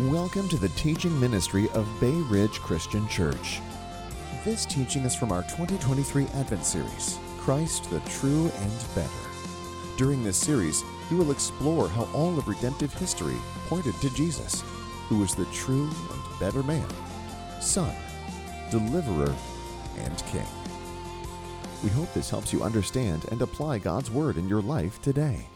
Welcome to the teaching ministry of Bay Ridge Christian Church. This teaching is from our 2023 Advent series, Christ the True and Better. During this series, we will explore how all of redemptive history pointed to Jesus, who is the true and better man, Son, Deliverer, and King. We hope this helps you understand and apply God's Word in your life today.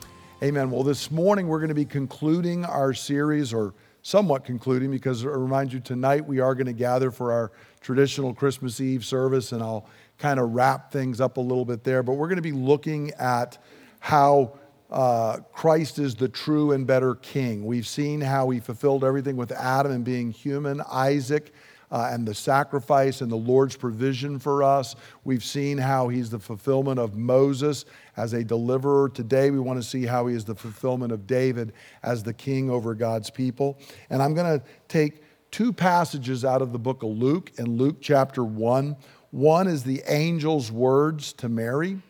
Amen. Well, this morning we're going to be concluding our series, or somewhat concluding, because I remind you tonight we are going to gather for our traditional Christmas Eve service, and I'll kind of wrap things up a little bit there. But we're going to be looking at how uh, Christ is the true and better King. We've seen how he fulfilled everything with Adam and being human, Isaac uh, and the sacrifice and the Lord's provision for us. We've seen how he's the fulfillment of Moses as a deliverer. Today, we want to see how he is the fulfillment of David as the king over God's people. And I'm going to take two passages out of the book of Luke in Luke chapter 1. One is the angel's words to Mary,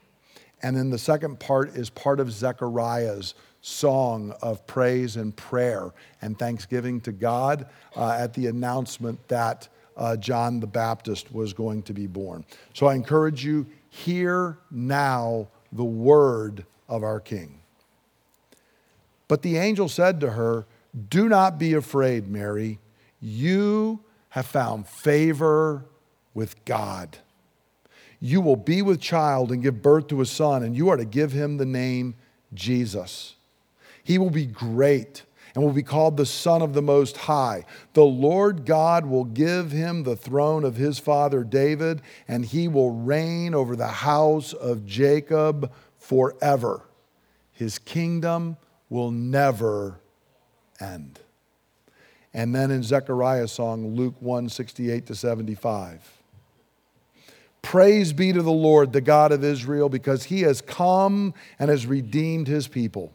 and then the second part is part of Zechariah's song of praise and prayer and thanksgiving to God uh, at the announcement that uh, John the Baptist was going to be born. So I encourage you, hear now the word of our King. But the angel said to her, Do not be afraid, Mary. You have found favor with God. You will be with child and give birth to a son, and you are to give him the name Jesus. He will be great and will be called the Son of the Most High. The Lord God will give him the throne of his father David, and he will reign over the house of Jacob forever. His kingdom will never end. And then in Zechariah's song, Luke 1 68 to 75. Praise be to the Lord, the God of Israel, because he has come and has redeemed his people.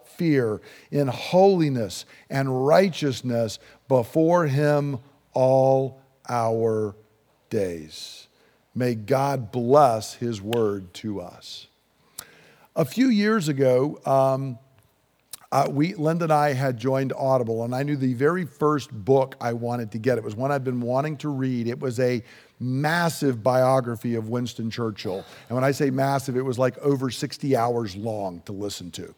fear, in holiness and righteousness before Him all our days. May God bless His word to us. A few years ago, um, uh, we, Linda and I had joined Audible, and I knew the very first book I wanted to get. It was one I'd been wanting to read. It was a massive biography of Winston Churchill. And when I say massive, it was like over 60 hours long to listen to.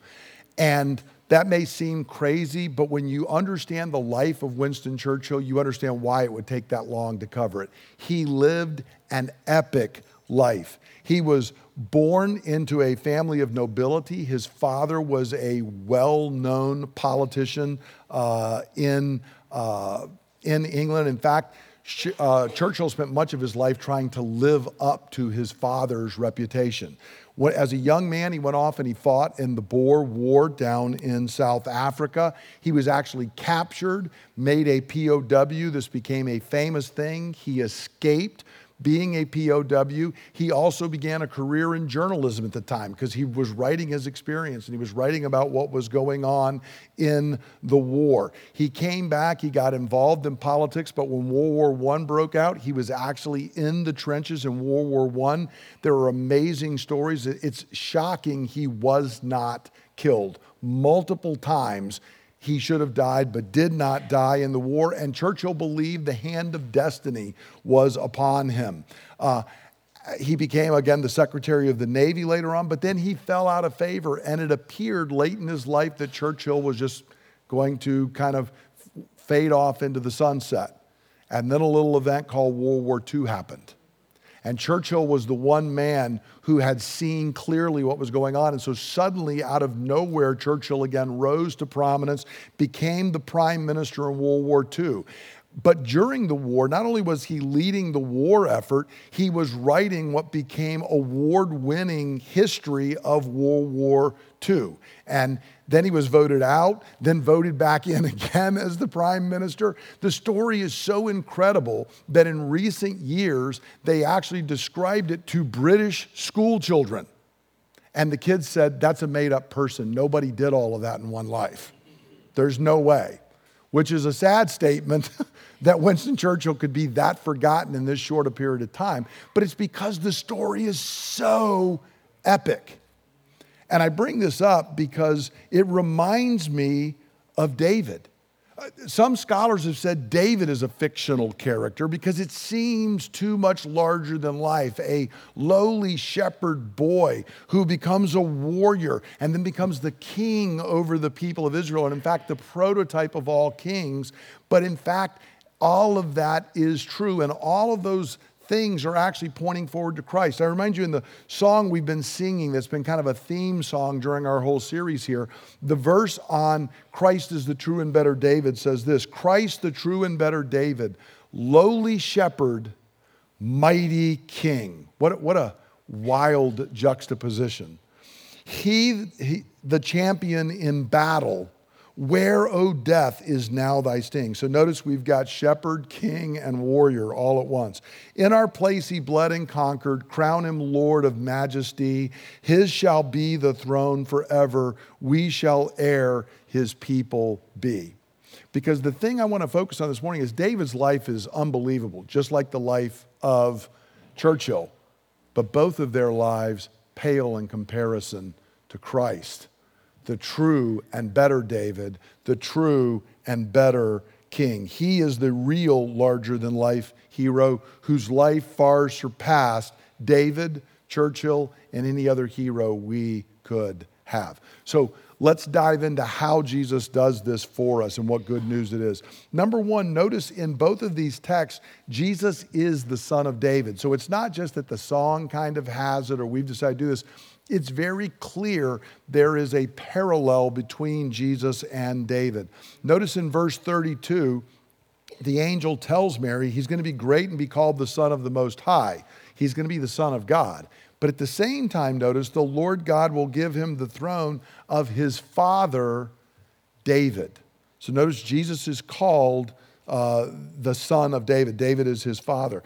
And that may seem crazy, but when you understand the life of Winston Churchill, you understand why it would take that long to cover it. He lived an epic life. He was born into a family of nobility. His father was a well known politician uh, in, uh, in England. In fact, uh, Churchill spent much of his life trying to live up to his father's reputation. As a young man, he went off and he fought in the Boer War down in South Africa. He was actually captured, made a POW. This became a famous thing. He escaped being a POW, he also began a career in journalism at the time because he was writing his experience and he was writing about what was going on in the war. He came back, he got involved in politics, but when World War I broke out, he was actually in the trenches in World War I. There are amazing stories. It's shocking he was not killed multiple times he should have died, but did not die in the war. And Churchill believed the hand of destiny was upon him. Uh, he became, again, the Secretary of the Navy later on, but then he fell out of favor. And it appeared late in his life that Churchill was just going to kind of fade off into the sunset. And then a little event called World War II happened. And Churchill was the one man who had seen clearly what was going on. And so suddenly, out of nowhere, Churchill again rose to prominence, became the prime minister in World War II. But during the war, not only was he leading the war effort, he was writing what became award winning history of World War II. And then he was voted out, then voted back in again as the prime minister. The story is so incredible that in recent years, they actually described it to British school children. And the kids said, That's a made up person. Nobody did all of that in one life. There's no way which is a sad statement that Winston Churchill could be that forgotten in this short a period of time. But it's because the story is so epic. And I bring this up because it reminds me of David. Uh, some scholars have said David is a fictional character because it seems too much larger than life. A lowly shepherd boy who becomes a warrior and then becomes the king over the people of Israel, and in fact, the prototype of all kings. But in fact, all of that is true, and all of those things are actually pointing forward to Christ. I remind you in the song we've been singing that's been kind of a theme song during our whole series here, the verse on Christ is the true and better David says this Christ, the true and better David, lowly shepherd, mighty king. What, what a wild juxtaposition. He, he, the champion in battle, where, O death, is now thy sting? So notice we've got shepherd, king, and warrior all at once. In our place he bled and conquered, crown him Lord of majesty. His shall be the throne forever. We shall heir his people be. Because the thing I want to focus on this morning is David's life is unbelievable, just like the life of Churchill. But both of their lives pale in comparison to Christ the true and better David, the true and better king. He is the real larger than life hero whose life far surpassed David, Churchill, and any other hero we could have. So let's dive into how Jesus does this for us and what good news it is. Number one, notice in both of these texts, Jesus is the son of David. So it's not just that the song kind of has it or we've decided to do this it's very clear there is a parallel between Jesus and David. Notice in verse 32, the angel tells Mary he's going to be great and be called the Son of the Most High. He's going to be the Son of God. But at the same time, notice the Lord God will give him the throne of his father, David. So notice Jesus is called uh, the son of David. David is his father.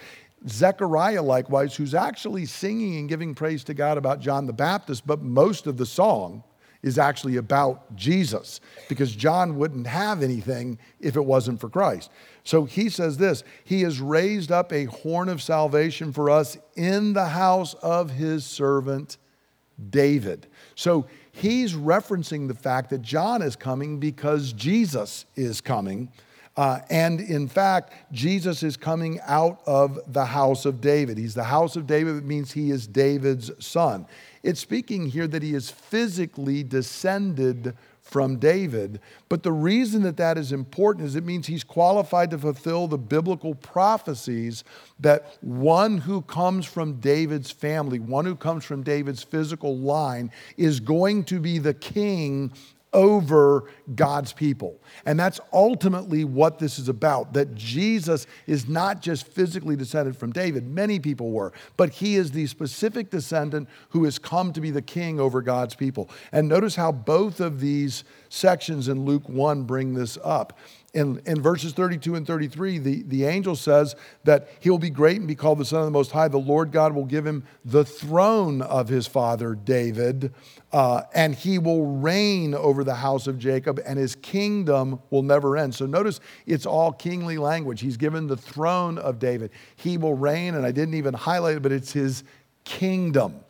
Zechariah, likewise, who's actually singing and giving praise to God about John the Baptist, but most of the song is actually about Jesus because John wouldn't have anything if it wasn't for Christ. So he says this He has raised up a horn of salvation for us in the house of his servant David. So he's referencing the fact that John is coming because Jesus is coming. Uh, and in fact, Jesus is coming out of the house of David. He's the house of David, it means he is David's son. It's speaking here that he is physically descended from David. But the reason that that is important is it means he's qualified to fulfill the biblical prophecies that one who comes from David's family, one who comes from David's physical line, is going to be the king over God's people. And that's ultimately what this is about that Jesus is not just physically descended from David, many people were, but he is the specific descendant who has come to be the king over God's people. And notice how both of these sections in Luke 1 bring this up in, in verses 32 and 33, the, the angel says that he'll be great and be called the Son of the Most High. The Lord God will give him the throne of his father David, uh, and he will reign over the house of Jacob, and his kingdom will never end. So notice it's all kingly language. He's given the throne of David. He will reign, and I didn't even highlight it, but it's his kingdom.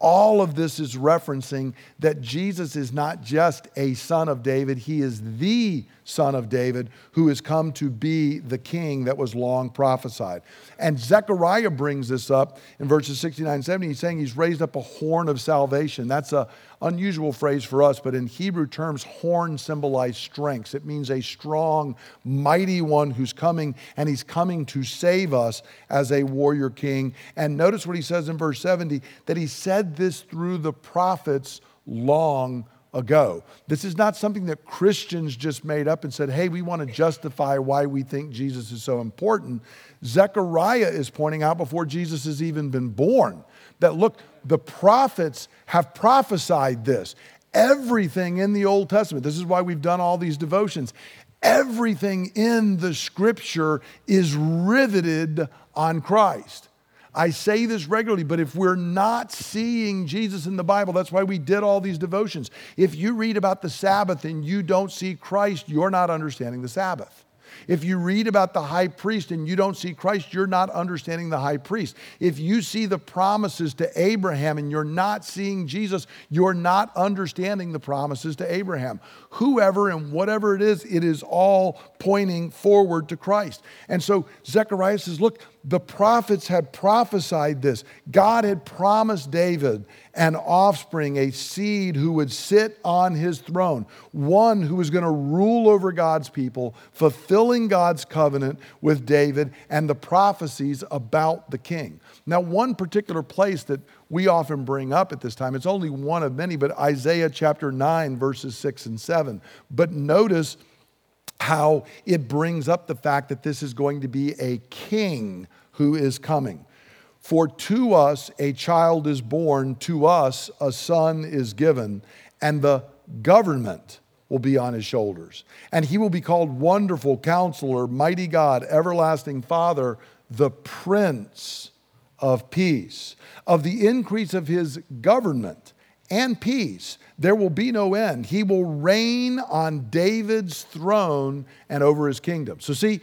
All of this is referencing that Jesus is not just a son of David, he is the son of David who has come to be the king that was long prophesied. And Zechariah brings this up in verses 69 and 70. He's saying he's raised up a horn of salvation. That's a unusual phrase for us, but in Hebrew terms, horn symbolized strengths. It means a strong, mighty one who's coming, and he's coming to save us as a warrior king. And notice what he says in verse 70 that he said this through the prophets long ago. This is not something that Christians just made up and said, hey, we want to justify why we think Jesus is so important. Zechariah is pointing out before Jesus has even been born that look, the prophets have prophesied this. Everything in the Old Testament, this is why we've done all these devotions. Everything in the scripture is riveted on Christ. I say this regularly, but if we're not seeing Jesus in the Bible, that's why we did all these devotions. If you read about the Sabbath and you don't see Christ, you're not understanding the Sabbath. If you read about the high priest and you don't see Christ, you're not understanding the high priest. If you see the promises to Abraham and you're not seeing Jesus, you're not understanding the promises to Abraham. Whoever and whatever it is, it is all pointing forward to Christ. And so Zechariah says, Look, the prophets had prophesied this. God had promised David an offspring, a seed who would sit on his throne, one who was going to rule over God's people, fulfilling God's covenant with David and the prophecies about the king. Now, one particular place that we often bring up at this time, it's only one of many, but Isaiah chapter 9, verses 6 and 7. But notice how it brings up the fact that this is going to be a king who is coming. For to us a child is born, to us a son is given, and the government will be on his shoulders. And he will be called Wonderful Counselor, Mighty God, Everlasting Father, the Prince of Peace. Of the increase of his government and peace, there will be no end. He will reign on David's throne and over his kingdom. So, see,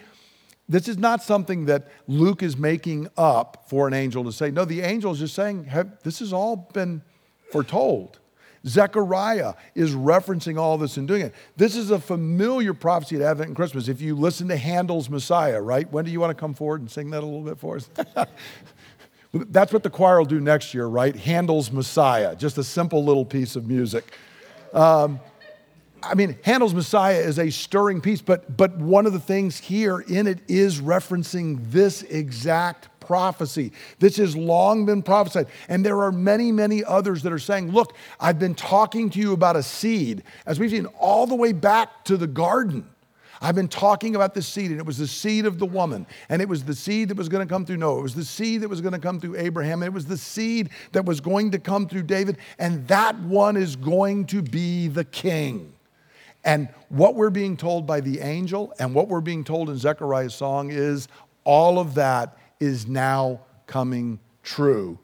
this is not something that Luke is making up for an angel to say. No, the angel is just saying, this has all been foretold. Zechariah is referencing all this and doing it. This is a familiar prophecy at Advent and Christmas. If you listen to Handel's Messiah, right? When do you want to come forward and sing that a little bit for us? That's what the choir will do next year, right? Handel's Messiah, just a simple little piece of music. Um, I mean, Handel's Messiah is a stirring piece, but, but one of the things here in it is referencing this exact prophecy. This has long been prophesied. And there are many, many others that are saying, Look, I've been talking to you about a seed, as we've seen all the way back to the garden. I've been talking about the seed, and it was the seed of the woman, and it was the seed that was going to come through Noah. It was the seed that was going to come through Abraham, and it was the seed that was going to come through David, and that one is going to be the king. And what we're being told by the angel and what we're being told in Zechariah's song is all of that is now coming true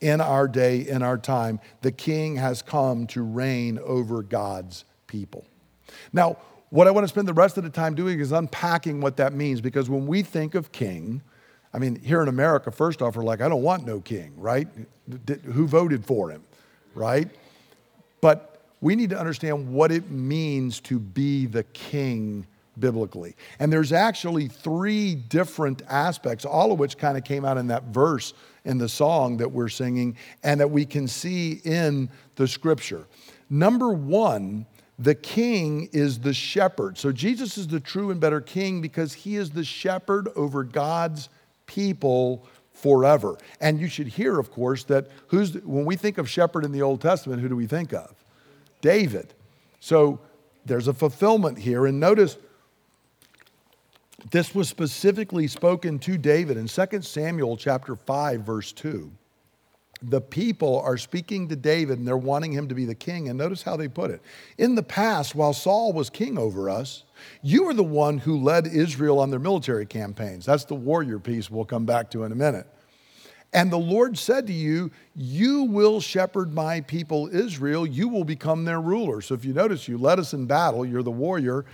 in our day, in our time. The king has come to reign over God's people. Now, what I want to spend the rest of the time doing is unpacking what that means because when we think of king, I mean, here in America, first off, we're like, I don't want no king, right? Who voted for him, right? But we need to understand what it means to be the king biblically. And there's actually three different aspects, all of which kind of came out in that verse in the song that we're singing and that we can see in the scripture. Number one, the king is the shepherd. So Jesus is the true and better king because he is the shepherd over God's people forever. And you should hear, of course, that who's when we think of shepherd in the Old Testament, who do we think of? David. So there's a fulfillment here. And notice this was specifically spoken to David in 2 Samuel chapter 5 verse 2. The people are speaking to David and they're wanting him to be the king and notice how they put it. In the past while Saul was king over us, you were the one who led Israel on their military campaigns. That's the warrior piece we'll come back to in a minute. And the Lord said to you, You will shepherd my people Israel, you will become their ruler. So if you notice, you led us in battle, you're the warrior,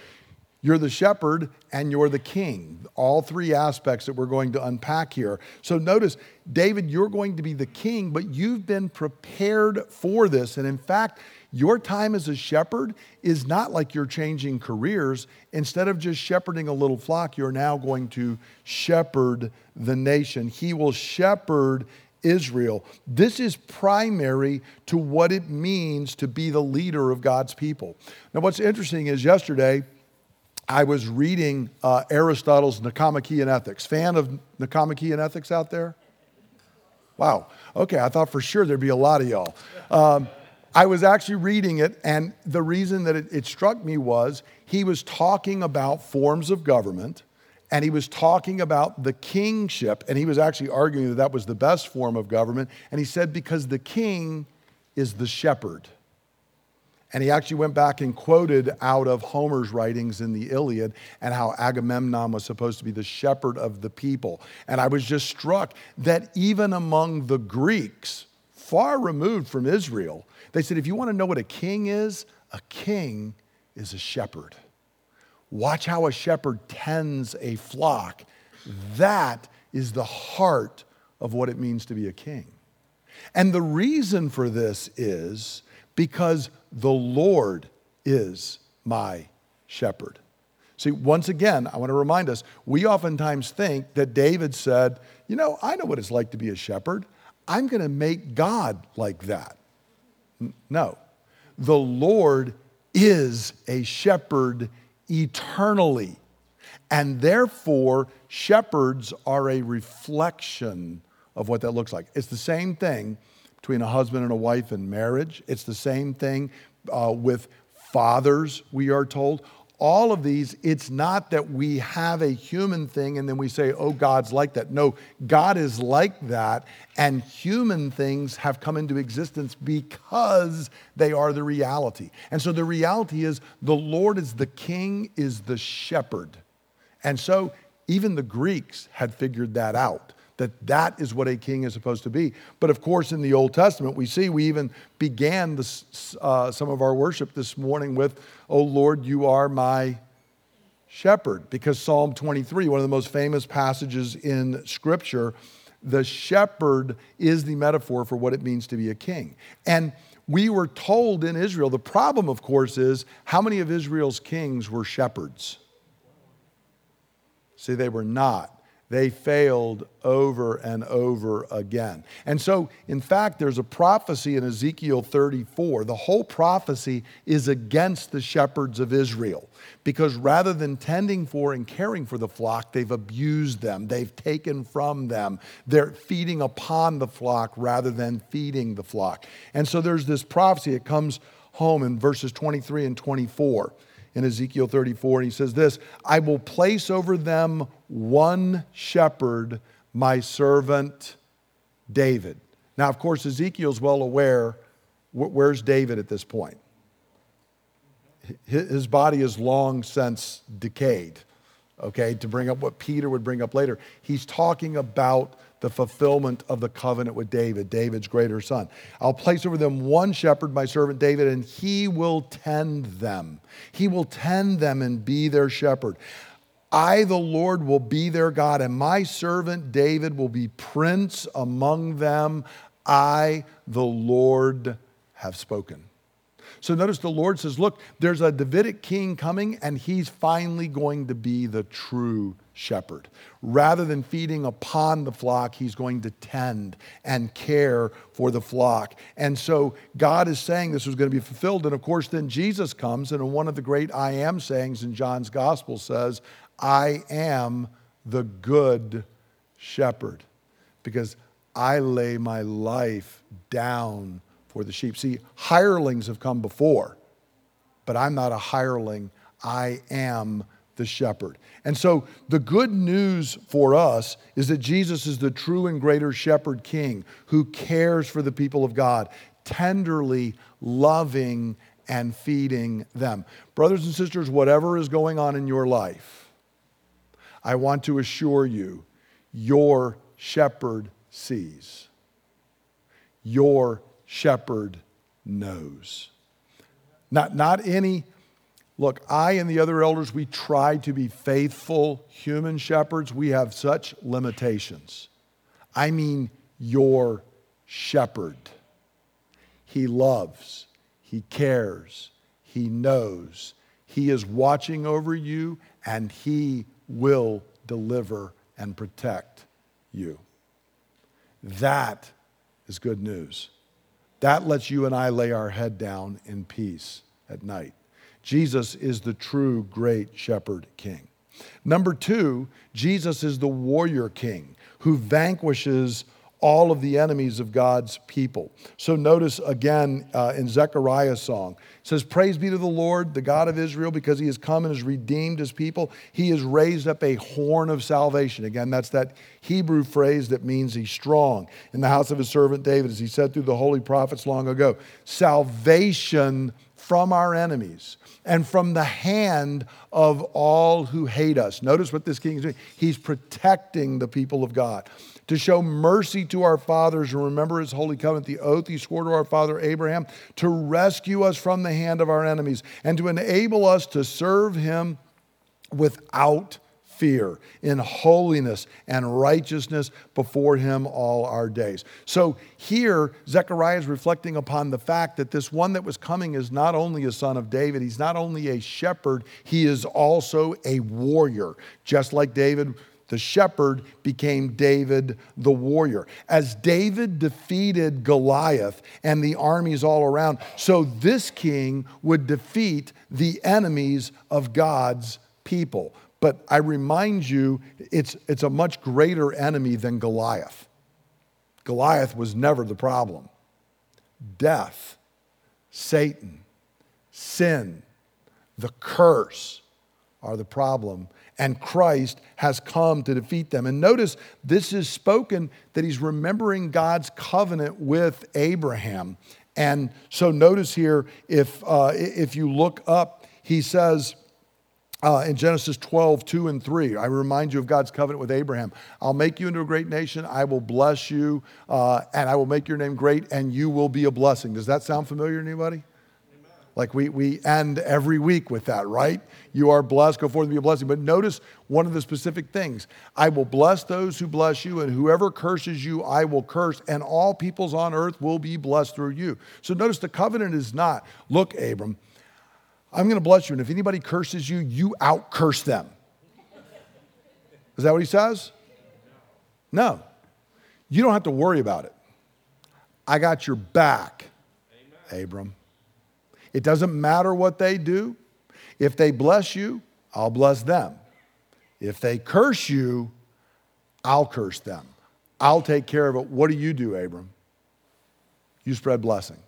you're the shepherd, and you're the king. All three aspects that we're going to unpack here. So notice, David, you're going to be the king, but you've been prepared for this. And in fact, your time as a shepherd is not like you're changing careers. Instead of just shepherding a little flock, you're now going to shepherd the nation. He will shepherd Israel. This is primary to what it means to be the leader of God's people. Now, what's interesting is yesterday, I was reading uh, Aristotle's Nicomachean Ethics. Fan of Nicomachean Ethics out there? Wow. Okay, I thought for sure there'd be a lot of y'all. Um, I was actually reading it, and the reason that it, it, struck me was he was talking about forms of government, and he was talking about the kingship, and he was actually arguing that that was the best form of government. And he said, because the king is the shepherd. And he actually went back and quoted out of Homer's writings in the Iliad and how Agamemnon was supposed to be the shepherd of the people. And I was just struck that even among the Greeks, far removed from Israel, they said, if you want to know what a king is, a king is a shepherd. Watch how a shepherd tends a flock. That is the heart of what it means to be a king. And the reason for this is because the Lord is my shepherd. See, once again, I want to remind us we oftentimes think that David said, You know, I know what it's like to be a shepherd. I'm going to make God like that. No. The Lord is a shepherd eternally. And therefore, shepherds are a reflection of what that looks like. It's the same thing between a husband and a wife in marriage, it's the same thing uh, with fathers, we are told all of these, it's not that we have a human thing and then we say, oh, God's like that. No, God is like that, and human things have come into existence because they are the reality. And so the reality is the Lord is the king, is the shepherd. And so even the Greeks had figured that out that that is what a king is supposed to be. But of course, in the Old Testament, we see we even began this, uh, some of our worship this morning with, Oh Lord, you are my shepherd. Because Psalm 23, one of the most famous passages in Scripture, the shepherd is the metaphor for what it means to be a king. And we were told in Israel, the problem, of course, is how many of Israel's kings were shepherds? See, they were not. They failed over and over again. And so, in fact, there's a prophecy in Ezekiel 34. The whole prophecy is against the shepherds of Israel because rather than tending for and caring for the flock, they've abused them, they've taken from them. They're feeding upon the flock rather than feeding the flock. And so, there's this prophecy. It comes home in verses 23 and 24 in Ezekiel 34, and he says this I will place over them one shepherd, my servant David. Now, of course, Ezekiel's well aware where's David at this point? His body is long since decayed, okay, to bring up what Peter would bring up later. He's talking about the fulfillment of the covenant with David, David's greater son. I'll place over them one shepherd, my servant David, and he will tend them. He will tend them and be their shepherd. I, the Lord, will be their God, and my servant David will be prince among them. I, the Lord, have spoken. So notice the Lord says, Look, there's a Davidic king coming, and he's finally going to be the true shepherd. Rather than feeding upon the flock, he's going to tend and care for the flock. And so God is saying this was going to be fulfilled. And of course, then Jesus comes, and one of the great I am sayings in John's gospel says, I am the good shepherd, because I lay my life down for the sheep. See, hirelings have come before, but I'm not a hireling. I am the shepherd. And so the good news for us is that Jesus is the true and greater shepherd king who cares for the people of God, tenderly loving and feeding them. Brothers and sisters, whatever is going on in your life, I want to assure you, your shepherd sees. Your shepherd knows. Not, not any, look, I and the other elders, we try to be faithful human shepherds. We have such limitations. I mean, your shepherd. He loves, he cares, he knows, he is watching over you, and he will deliver and protect you. That is good news. That lets you and I lay our head down in peace at night. Jesus is the true great shepherd king. Number two, Jesus is the warrior king who vanquishes all of the enemies of God's people. So notice again uh, in Zechariah's song, it says, Praise be to the Lord, the God of Israel, because he has come and has redeemed his people. He has raised up a horn of salvation. Again, that's that Hebrew phrase that means he's strong. In the house of his servant David, as he said through the holy prophets long ago, salvation from our enemies and from the hand of all who hate us. Notice what this king is doing. He's protecting the people of God to show mercy to our fathers and remember his holy covenant, the oath he swore to our father Abraham, to rescue us from the hand of our enemies and to enable us to serve him without fear, in holiness and righteousness before him all our days. So here, Zechariah is reflecting upon the fact that this one that was coming is not only a son of David, he's not only a shepherd, he is also a warrior, just like David the shepherd became David the warrior. As David defeated Goliath and the armies all around, so this king would defeat the enemies of God's people. But I remind you, it's, it's a much greater enemy than Goliath. Goliath was never the problem. Death, Satan, sin, the curse are the problem. And Christ has come to defeat them. And notice this is spoken that he's remembering God's covenant with Abraham. And so notice here, if, uh, if you look up, he says, uh, in Genesis 12, 2 and 3. I remind you of God's covenant with Abraham. I'll make you into a great nation. I will bless you, uh, and I will make your name great, and you will be a blessing. Does that sound familiar to anybody? Like we, we end every week with that, right? You are blessed, go forth and be a blessing. But notice one of the specific things I will bless those who bless you, and whoever curses you, I will curse, and all peoples on earth will be blessed through you. So notice the covenant is not, look, Abram, I'm going to bless you, and if anybody curses you, you out curse them. Is that what he says? No. You don't have to worry about it. I got your back. Abram. It doesn't matter what they do. If they bless you, I'll bless them. If they curse you, I'll curse them. I'll take care of it. What do you do, Abram? You spread blessing.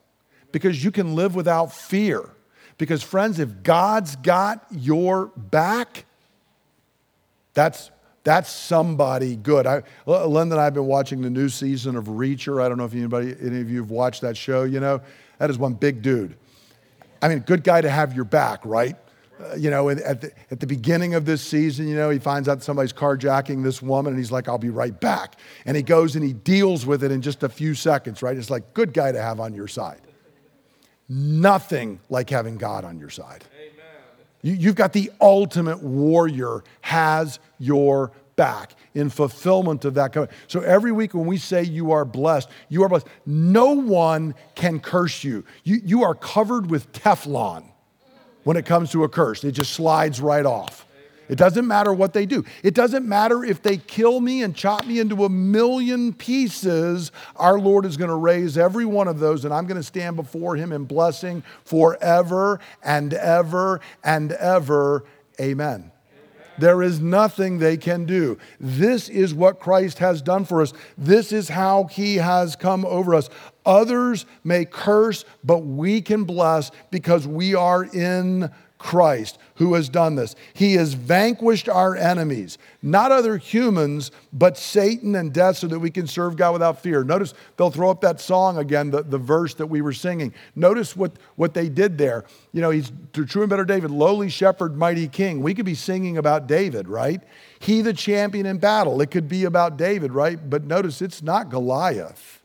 Because you can live without fear. Because, friends, if God's got your back, that's, that's somebody good. I, Linda and I have been watching the new season of Reacher. I don't know if anybody, any of you have watched that show. You know, that is one big dude. I mean, good guy to have your back, right? Uh, you know, at the, at the beginning of this season, you know, he finds out somebody's carjacking this woman and he's like, I'll be right back. And he goes and he deals with it in just a few seconds, right? It's like, good guy to have on your side. Nothing like having God on your side. You, you've got the ultimate warrior has your back in fulfillment of that covenant. So every week when we say you are blessed, you are blessed. No one can curse you. You, you are covered with Teflon when it comes to a curse, it just slides right off. It doesn't matter what they do. It doesn't matter if they kill me and chop me into a million pieces. Our Lord is going to raise every one of those, and I'm going to stand before Him in blessing forever and ever and ever. Amen. There is nothing they can do. This is what Christ has done for us. This is how he has come over us. Others may curse, but we can bless because we are in Christ who has done this. He has vanquished our enemies, not other humans, but Satan and death, so that we can serve God without fear. Notice they'll throw up that song again, the, the verse that we were singing. Notice what, what they did there. You know, he's true and better David, lowly shepherd, mighty king. We could be singing about David, right? He the champion in battle. It could be about David, right? But notice it's not Goliath.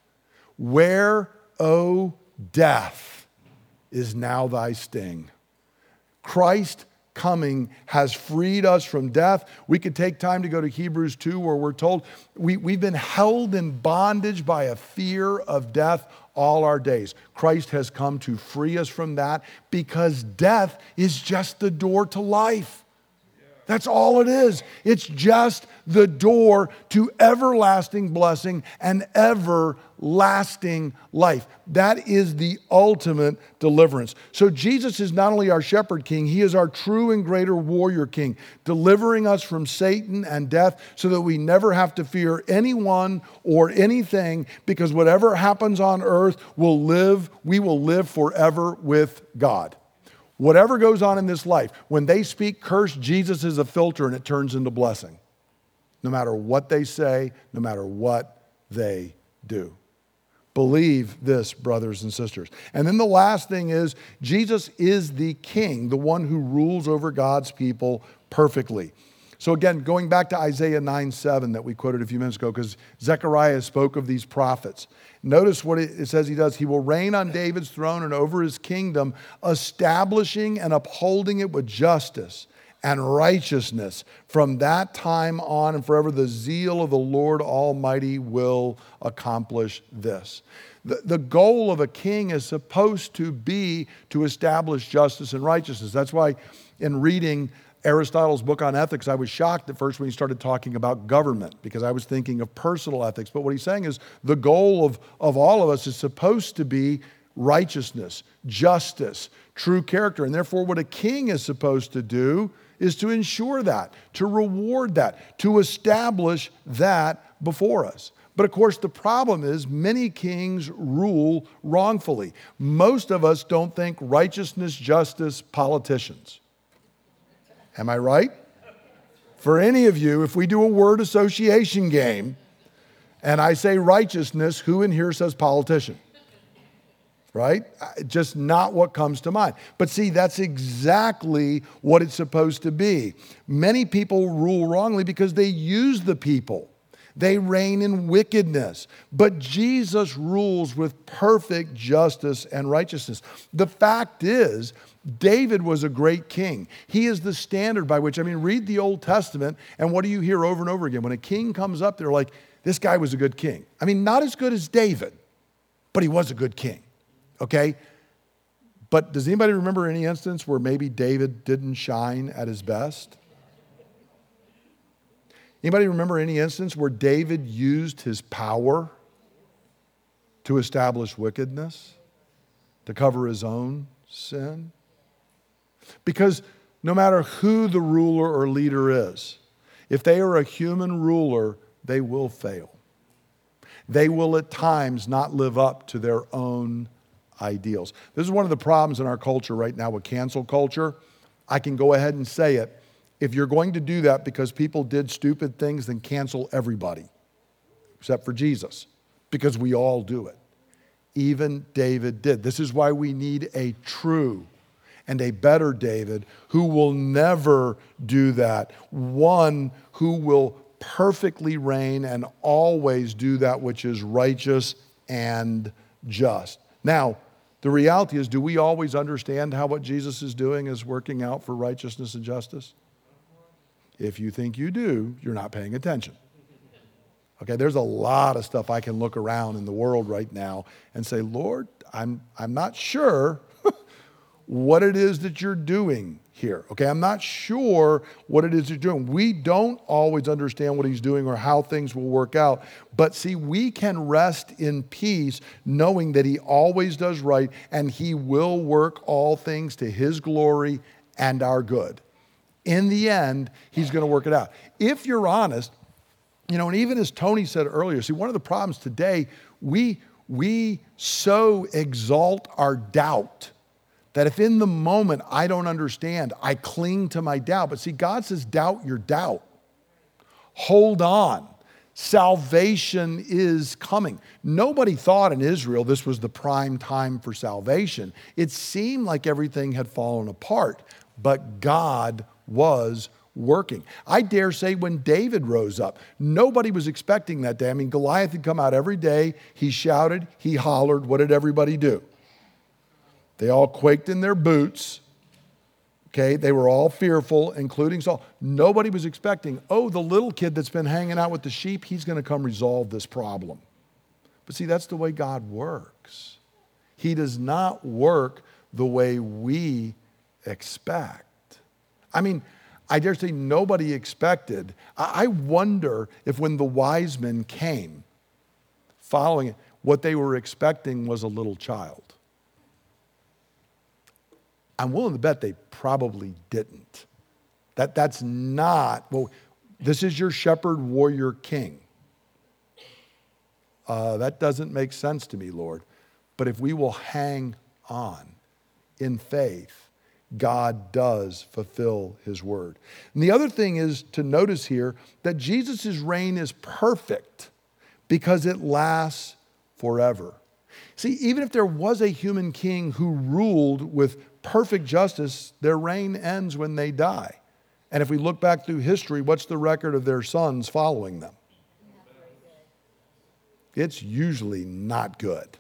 Where, O death, is now thy sting? Christ coming has freed us from death. We could take time to go to Hebrews 2, where we're told we, we've been held in bondage by a fear of death all our days. Christ has come to free us from that because death is just the door to life. That's all it is. It's just the door to everlasting blessing and everlasting life. That is the ultimate deliverance. So, Jesus is not only our shepherd king, he is our true and greater warrior king, delivering us from Satan and death so that we never have to fear anyone or anything because whatever happens on earth we'll live, we will live forever with God. Whatever goes on in this life, when they speak curse, Jesus is a filter and it turns into blessing. No matter what they say, no matter what they do. Believe this, brothers and sisters. And then the last thing is Jesus is the king, the one who rules over God's people perfectly. So, again, going back to Isaiah 9 7 that we quoted a few minutes ago, because Zechariah spoke of these prophets. Notice what it says he does. He will reign on David's throne and over his kingdom, establishing and upholding it with justice and righteousness. From that time on and forever, the zeal of the Lord Almighty will accomplish this. The, the goal of a king is supposed to be to establish justice and righteousness. That's why, in reading Aristotle's book on ethics, I was shocked at first when he started talking about government because I was thinking of personal ethics. But what he's saying is the goal of, of all of us is supposed to be righteousness, justice, true character. And therefore, what a king is supposed to do is to ensure that, to reward that, to establish that before us. But of course, the problem is many kings rule wrongfully. Most of us don't think righteousness, justice, politicians. Am I right? For any of you, if we do a word association game and I say righteousness, who in here says politician? Right? Just not what comes to mind. But see, that's exactly what it's supposed to be. Many people rule wrongly because they use the people. They reign in wickedness. But Jesus rules with perfect justice and righteousness. The fact is, David was a great king. He is the standard by which, I mean, read the Old Testament, and what do you hear over and over again? When a king comes up, they're like, this guy was a good king. I mean, not as good as David, but he was a good king, okay? But does anybody remember any instance where maybe David didn't shine at his best? Anybody remember any instance where David used his power to establish wickedness, to cover his own sin? Because no matter who the ruler or leader is, if they are a human ruler, they will fail. They will at times not live up to their own ideals. This is one of the problems in our culture right now with cancel culture. I can go ahead and say it. If you're going to do that because people did stupid things, then cancel everybody, except for Jesus, because we all do it. Even David did. This is why we need a true and a better David who will never do that. One who will perfectly reign and always do that which is righteous and just. Now, the reality is, do we always understand how what Jesus is doing is working out for righteousness and justice? If you think you do, you're not paying attention. Okay, there's a lot of stuff I can look around in the world right now and say, Lord, I'm, I'm not sure what it is that you're doing here. Okay, I'm not sure what it is you're doing. We don't always understand what he's doing or how things will work out. But see, we can rest in peace knowing that he always does right and he will work all things to his glory and our good. In the end, he's going to work it out. If you're honest, you know, and even as Tony said earlier, see, one of the problems today, we we so exalt our doubt that if in the moment I don't understand, I cling to my doubt. But see, God says, doubt your doubt. Hold on. Salvation is coming. Nobody thought in Israel this was the prime time for salvation. It seemed like everything had fallen apart, but God was working. I dare say when David rose up, nobody was expecting that day. I mean, Goliath had come out every day. He shouted, he hollered. What did everybody do? They all quaked in their boots. Okay, they were all fearful, including Saul. Nobody was expecting, oh, the little kid that's been hanging out with the sheep, he's going to come resolve this problem. But see, that's the way God works. He does not work the way we expect. I mean, I dare say nobody expected. I wonder if when the wise men came, following it, what they were expecting was a little child. I'm willing to bet they probably didn't. That, that's not, well, this is your shepherd warrior king. Uh, that doesn't make sense to me, Lord. But if we will hang on in faith, God does fulfill his word. And the other thing is to notice here that Jesus' reign is perfect because it lasts forever. See, even if there was a human king who ruled with perfect justice, their reign ends when they die. And if we look back through history, what's the record of their sons following them? It's usually not good.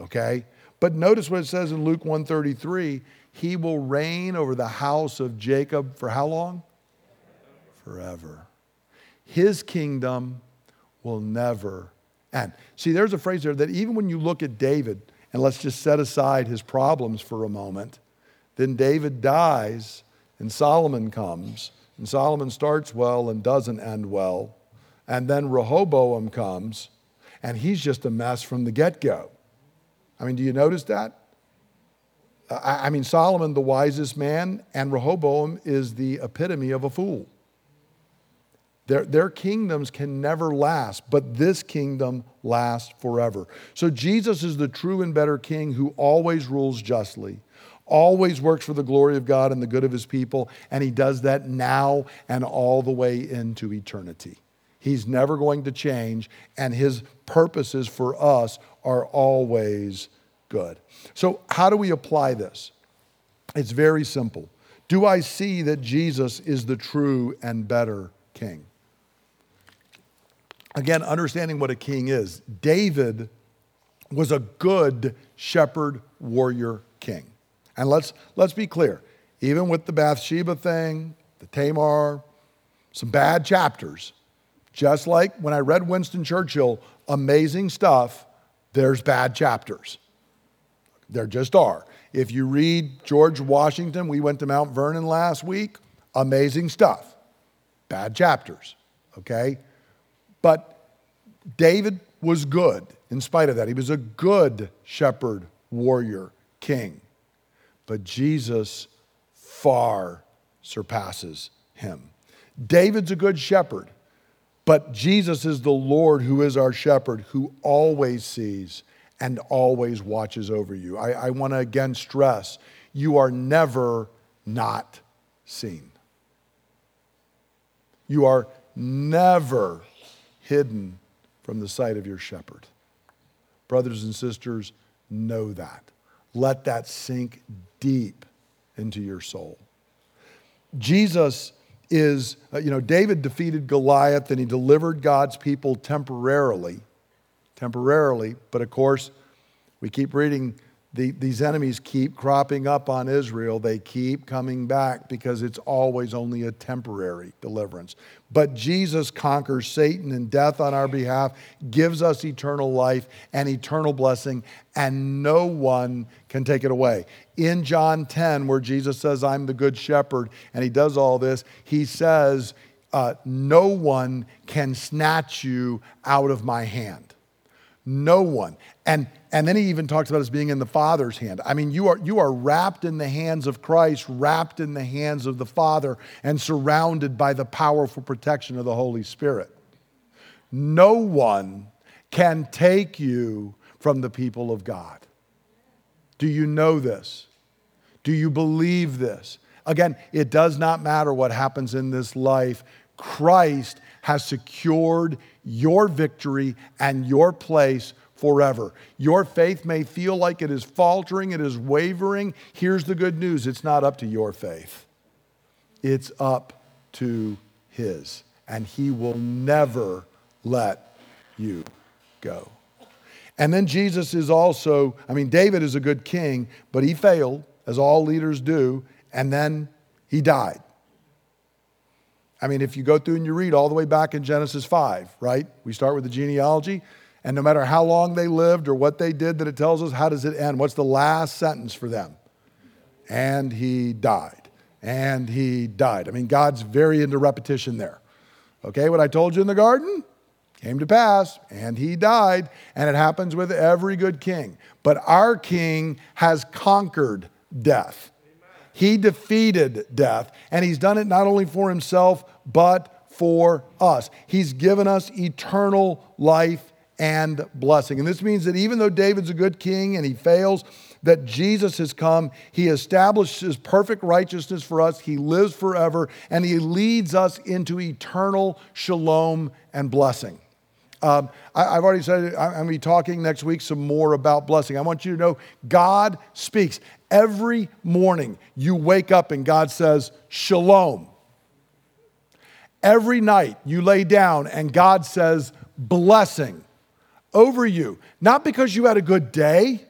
Okay? But notice what it says in Luke 133 he will reign over the house of Jacob for how long? Forever. His kingdom will never end. See, there's a phrase there that even when you look at David, and let's just set aside his problems for a moment, then David dies and Solomon comes, and Solomon starts well and doesn't end well. And then Rehoboam comes, and he's just a mess from the get go. I mean, do you notice that? I mean, Solomon, the wisest man, and Rehoboam is the epitome of a fool. Their, their kingdoms can never last, but this kingdom lasts forever. So Jesus is the true and better king who always rules justly, always works for the glory of God and the good of his people, and he does that now and all the way into eternity. He's never going to change, and his purposes for us are always good. So, how do we apply this? It's very simple. Do I see that Jesus is the true and better king? Again, understanding what a king is, David was a good shepherd warrior king. And let's, let's be clear, even with the Bathsheba thing, the Tamar, some bad chapters, just like when I read Winston Churchill, amazing stuff, there's bad chapters. There just are. If you read George Washington, we went to Mount Vernon last week, amazing stuff. Bad chapters, okay? But David was good in spite of that. He was a good shepherd, warrior, king. But Jesus far surpasses him. David's a good shepherd, but Jesus is the Lord who is our shepherd, who always sees and always watches over you. I, I want to again stress you are never not seen. You are never hidden from the sight of your shepherd. Brothers and sisters, know that. Let that sink deep into your soul. Jesus is, uh, you know, David defeated Goliath and he delivered God's people temporarily temporarily. But of course, we keep reading the, these enemies keep cropping up on Israel. They keep coming back because it's always only a temporary deliverance. But Jesus conquers Satan and death on our behalf, gives us eternal life and eternal blessing, and no one can take it away. In John 10, where Jesus says, I'm the good shepherd, and he does all this, he says, uh, No one can snatch you out of my hand. No one. And, and then he even talks about us being in the Father's hand. I mean, you are, you are wrapped in the hands of Christ, wrapped in the hands of the Father, and surrounded by the powerful protection of the Holy Spirit. No one can take you from the people of God. Do you know this? Do you believe this? Again, it does not matter what happens in this life. Christ has secured your victory and your place forever. Your faith may feel like it is faltering, it is wavering. Here's the good news it's not up to your faith, it's up to His. And He will never let you go. And then Jesus is also, I mean, David is a good king, but he failed, as all leaders do, and then he died. I mean, if you go through and you read all the way back in Genesis 5, right? We start with the genealogy, and no matter how long they lived or what they did, that it tells us how does it end? What's the last sentence for them? And he died. and he died. I mean, God's very into repetition there. Okay, what I told you in the garden came to pass, and he died, and it happens with every good king. But our king has conquered death. He defeated death, and he's done it not only for himself, but for us. He's given us eternal life and blessing. And this means that even though David's a good king and he fails, that Jesus has come. He establishes perfect righteousness for us. He lives forever, and He leads us into eternal shalom and blessing. Um, I, have already said I'm going to be talking next week some more about blessing. I want you to know God speaks. Every morning you wake up and God says, Shalom. Every night you lay down and God says, Blessing over you. Not because you had a good day,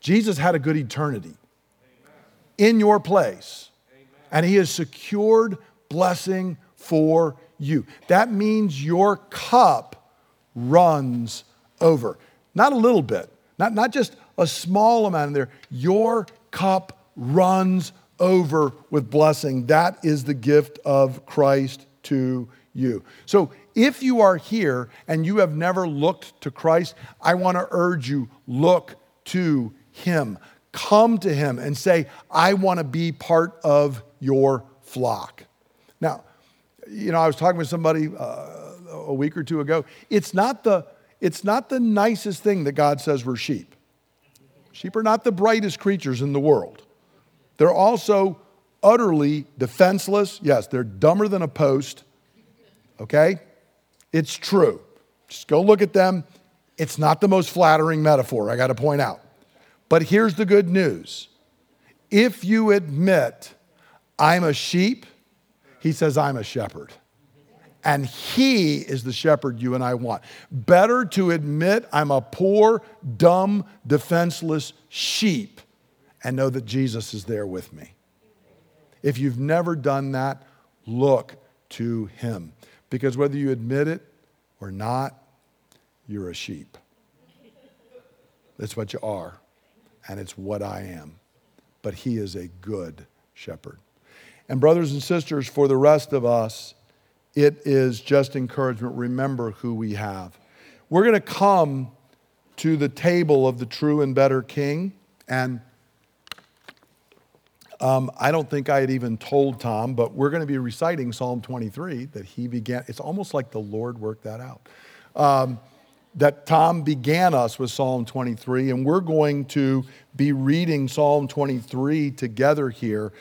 Jesus had a good eternity in your place, and He has secured blessing for you. That means your cup runs over. Not a little bit, not, not just a small amount in there. Your cup runs over with blessing. That is the gift of Christ to you. So if you are here and you have never looked to Christ, I want to urge you look to him. Come to Him and say, I want to be part of your flock. Now, you know, I was talking with somebody uh, a week or two ago. It's not, the, it's not the nicest thing that God says we're sheep. Sheep are not the brightest creatures in the world. They're also utterly defenseless. Yes, they're dumber than a post. Okay? It's true. Just go look at them. It's not the most flattering metaphor, I got to point out. But here's the good news if you admit, I'm a sheep, he says, I'm a shepherd. And he is the shepherd you and I want. Better to admit I'm a poor, dumb, defenseless sheep and know that Jesus is there with me. If you've never done that, look to him. Because whether you admit it or not, you're a sheep. That's what you are and it's what I am. But He is a good shepherd. And, brothers and sisters, for the rest of us, it is just encouragement. Remember who we have. We're going to come to the table of the true and better King. And um, I don't think I had even told Tom, but we're going to be reciting Psalm 23 that he began. It's almost like the Lord worked that out. Um, that Tom began us with Psalm 23, and we're going to be reading Psalm 23 together here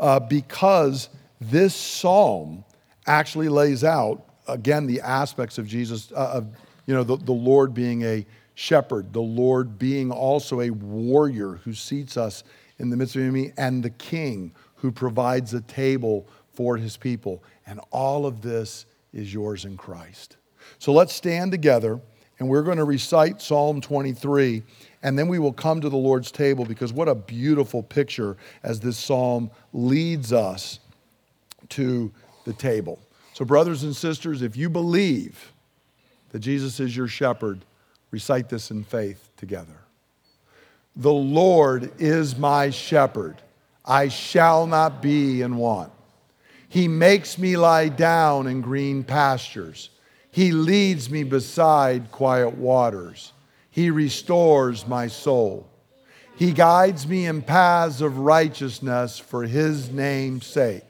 uh, because this psalm actually lays out, again, the aspects of Jesus, uh, of, you know, the, the Lord being a shepherd, the Lord being also a warrior who seats us in the midst of the enemy, and the king who provides a table for his people. And all of this is yours in Christ. So let's stand together and we're going to recite Psalm 23, and then we will come to the Lord's table because what a beautiful picture as this psalm leads us to the table. So, brothers and sisters, if you believe that Jesus is your shepherd, recite this in faith together. The Lord is my shepherd, I shall not be in want. He makes me lie down in green pastures. He leads me beside quiet waters. He restores my soul. He guides me in paths of righteousness for his name's sake.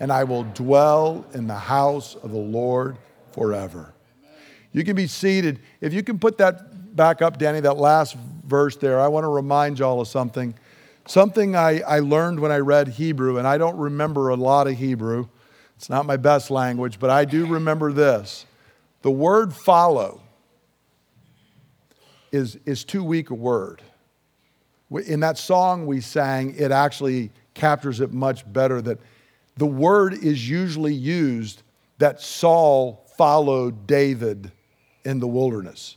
and I will dwell in the house of the Lord forever. You can be seated. If you can put that back up, Danny, that last verse there, I want to remind y'all of something. Something I, I learned when I read Hebrew, and I don't remember a lot of Hebrew. It's not my best language, but I do remember this. The word follow is, is too weak a word. In that song we sang, it actually captures it much better that the word is usually used that Saul followed David in the wilderness.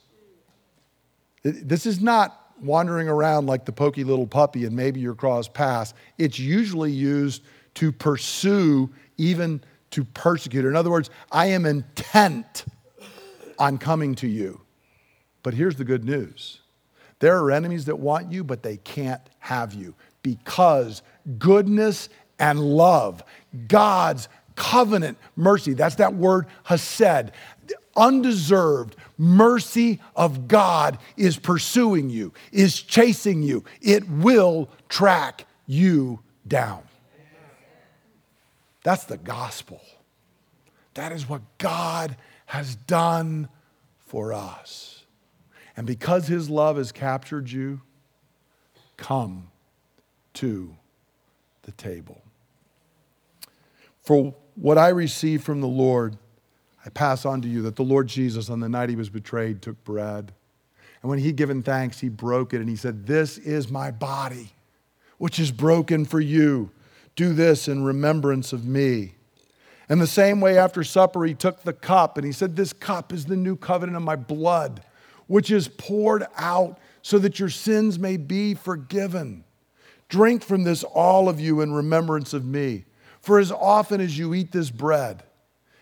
This is not wandering around like the pokey little puppy and maybe your cross pass. It's usually used to pursue, even to persecute. In other words, I am intent on coming to you. But here's the good news there are enemies that want you, but they can't have you because goodness and love, God's covenant mercy, that's that word hesed, undeserved mercy of God is pursuing you, is chasing you. It will track you down. That's the gospel. That is what God has done for us. And because his love has captured you, come to the table. For what I received from the Lord, I pass on to you that the Lord Jesus, on the night he was betrayed, took bread. And when he'd given thanks, he broke it and he said, This is my body, which is broken for you. Do this in remembrance of me. And the same way, after supper, he took the cup and he said, This cup is the new covenant of my blood, which is poured out so that your sins may be forgiven. Drink from this, all of you, in remembrance of me. For as often as you eat this bread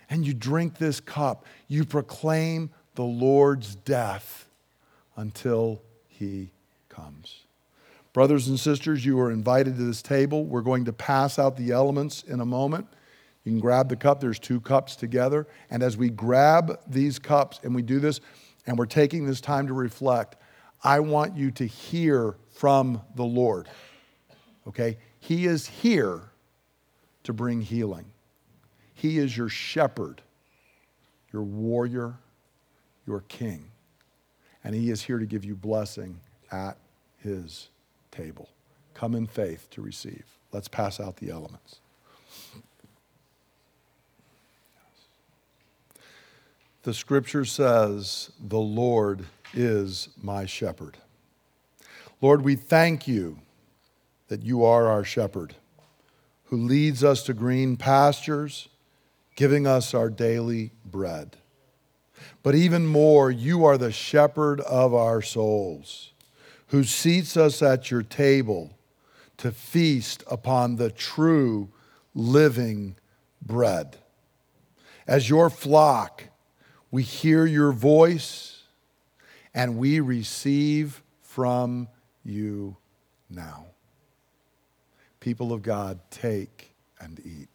and you drink this cup, you proclaim the Lord's death until he comes. Brothers and sisters, you are invited to this table. We're going to pass out the elements in a moment. You can grab the cup, there's two cups together. And as we grab these cups and we do this, and we're taking this time to reflect, I want you to hear from the Lord. Okay? He is here to bring healing. He is your shepherd, your warrior, your king. And he is here to give you blessing at his table. Come in faith to receive. Let's pass out the elements. The scripture says, The Lord is my shepherd. Lord, we thank you that you are our shepherd who leads us to green pastures, giving us our daily bread. But even more, you are the shepherd of our souls, who seats us at your table to feast upon the true living bread. As your flock, we hear your voice and we receive from you now people of God, take and eat.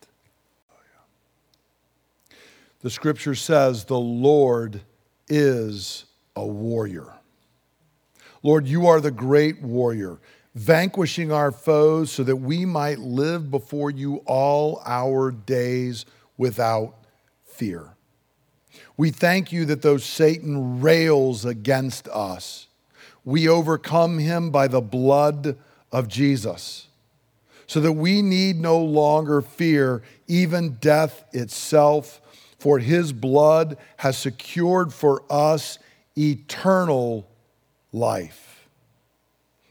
The scripture says, The Lord is a warrior. Lord, you are the great warrior, vanquishing our foes so that we might live before you all our days without fear. We thank you that though Satan rails against us, we overcome him by the blood of Jesus so that we need no longer fear even death itself, for his blood has secured for us eternal life.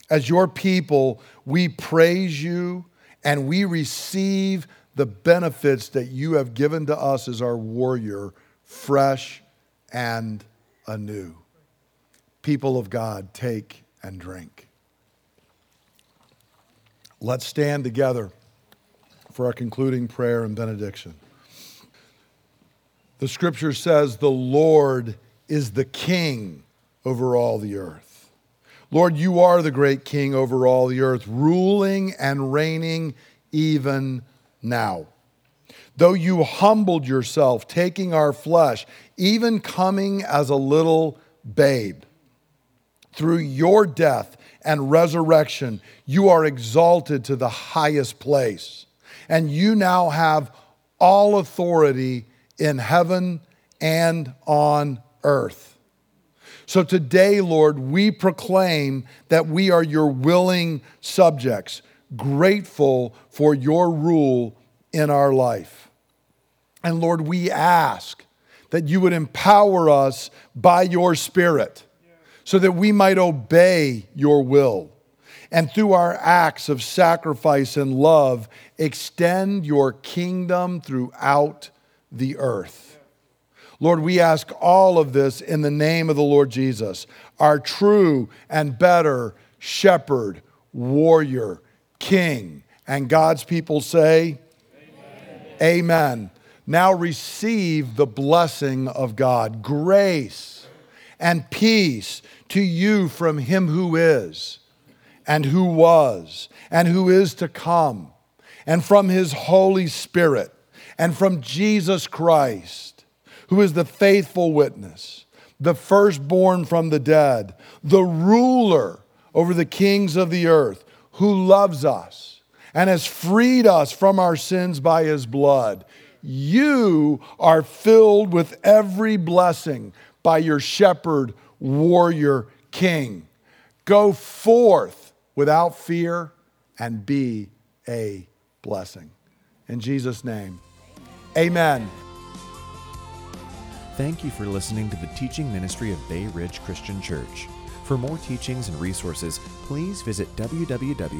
As your people, we praise you and we receive the benefits that you have given to us as our warrior, fresh and anew. People of God, take and drink. Let's stand together for our concluding prayer and benediction. The scripture says, The Lord is the king over all the earth. Lord, you are the great king over all the earth, ruling and reigning even now. Though you humbled yourself, taking our flesh, even coming as a little babe, through your death and resurrection, you are exalted to the highest place. And you now have all authority in heaven and on earth. So today, Lord, we proclaim that we are your willing subjects, grateful for your rule in our life. And Lord, we ask that you would empower us by your Spirit so that we might obey your will. and through our acts of sacrifice and love, extend your kingdom throughout the earth. Lord, we ask all of this in the name of the Lord Jesus, our true and better shepherd, warrior, king. And God's people say, Amen. Amen. Now receive the blessing of God, grace and peace to you from him who is, and who was, and who is to come, and from his Holy Spirit, and from Jesus Christ, who is the faithful witness, the firstborn from the dead, the ruler over the kings of the earth, who loves us and has freed us from our sins by his blood. You are filled with every blessing by your shepherd, warrior, king. Go forth without fear and be a blessing. In Jesus' name, amen. Thank you for listening to the teaching ministry of Bay Ridge Christian Church. For more teachings and resources, please visit www.brcc.church.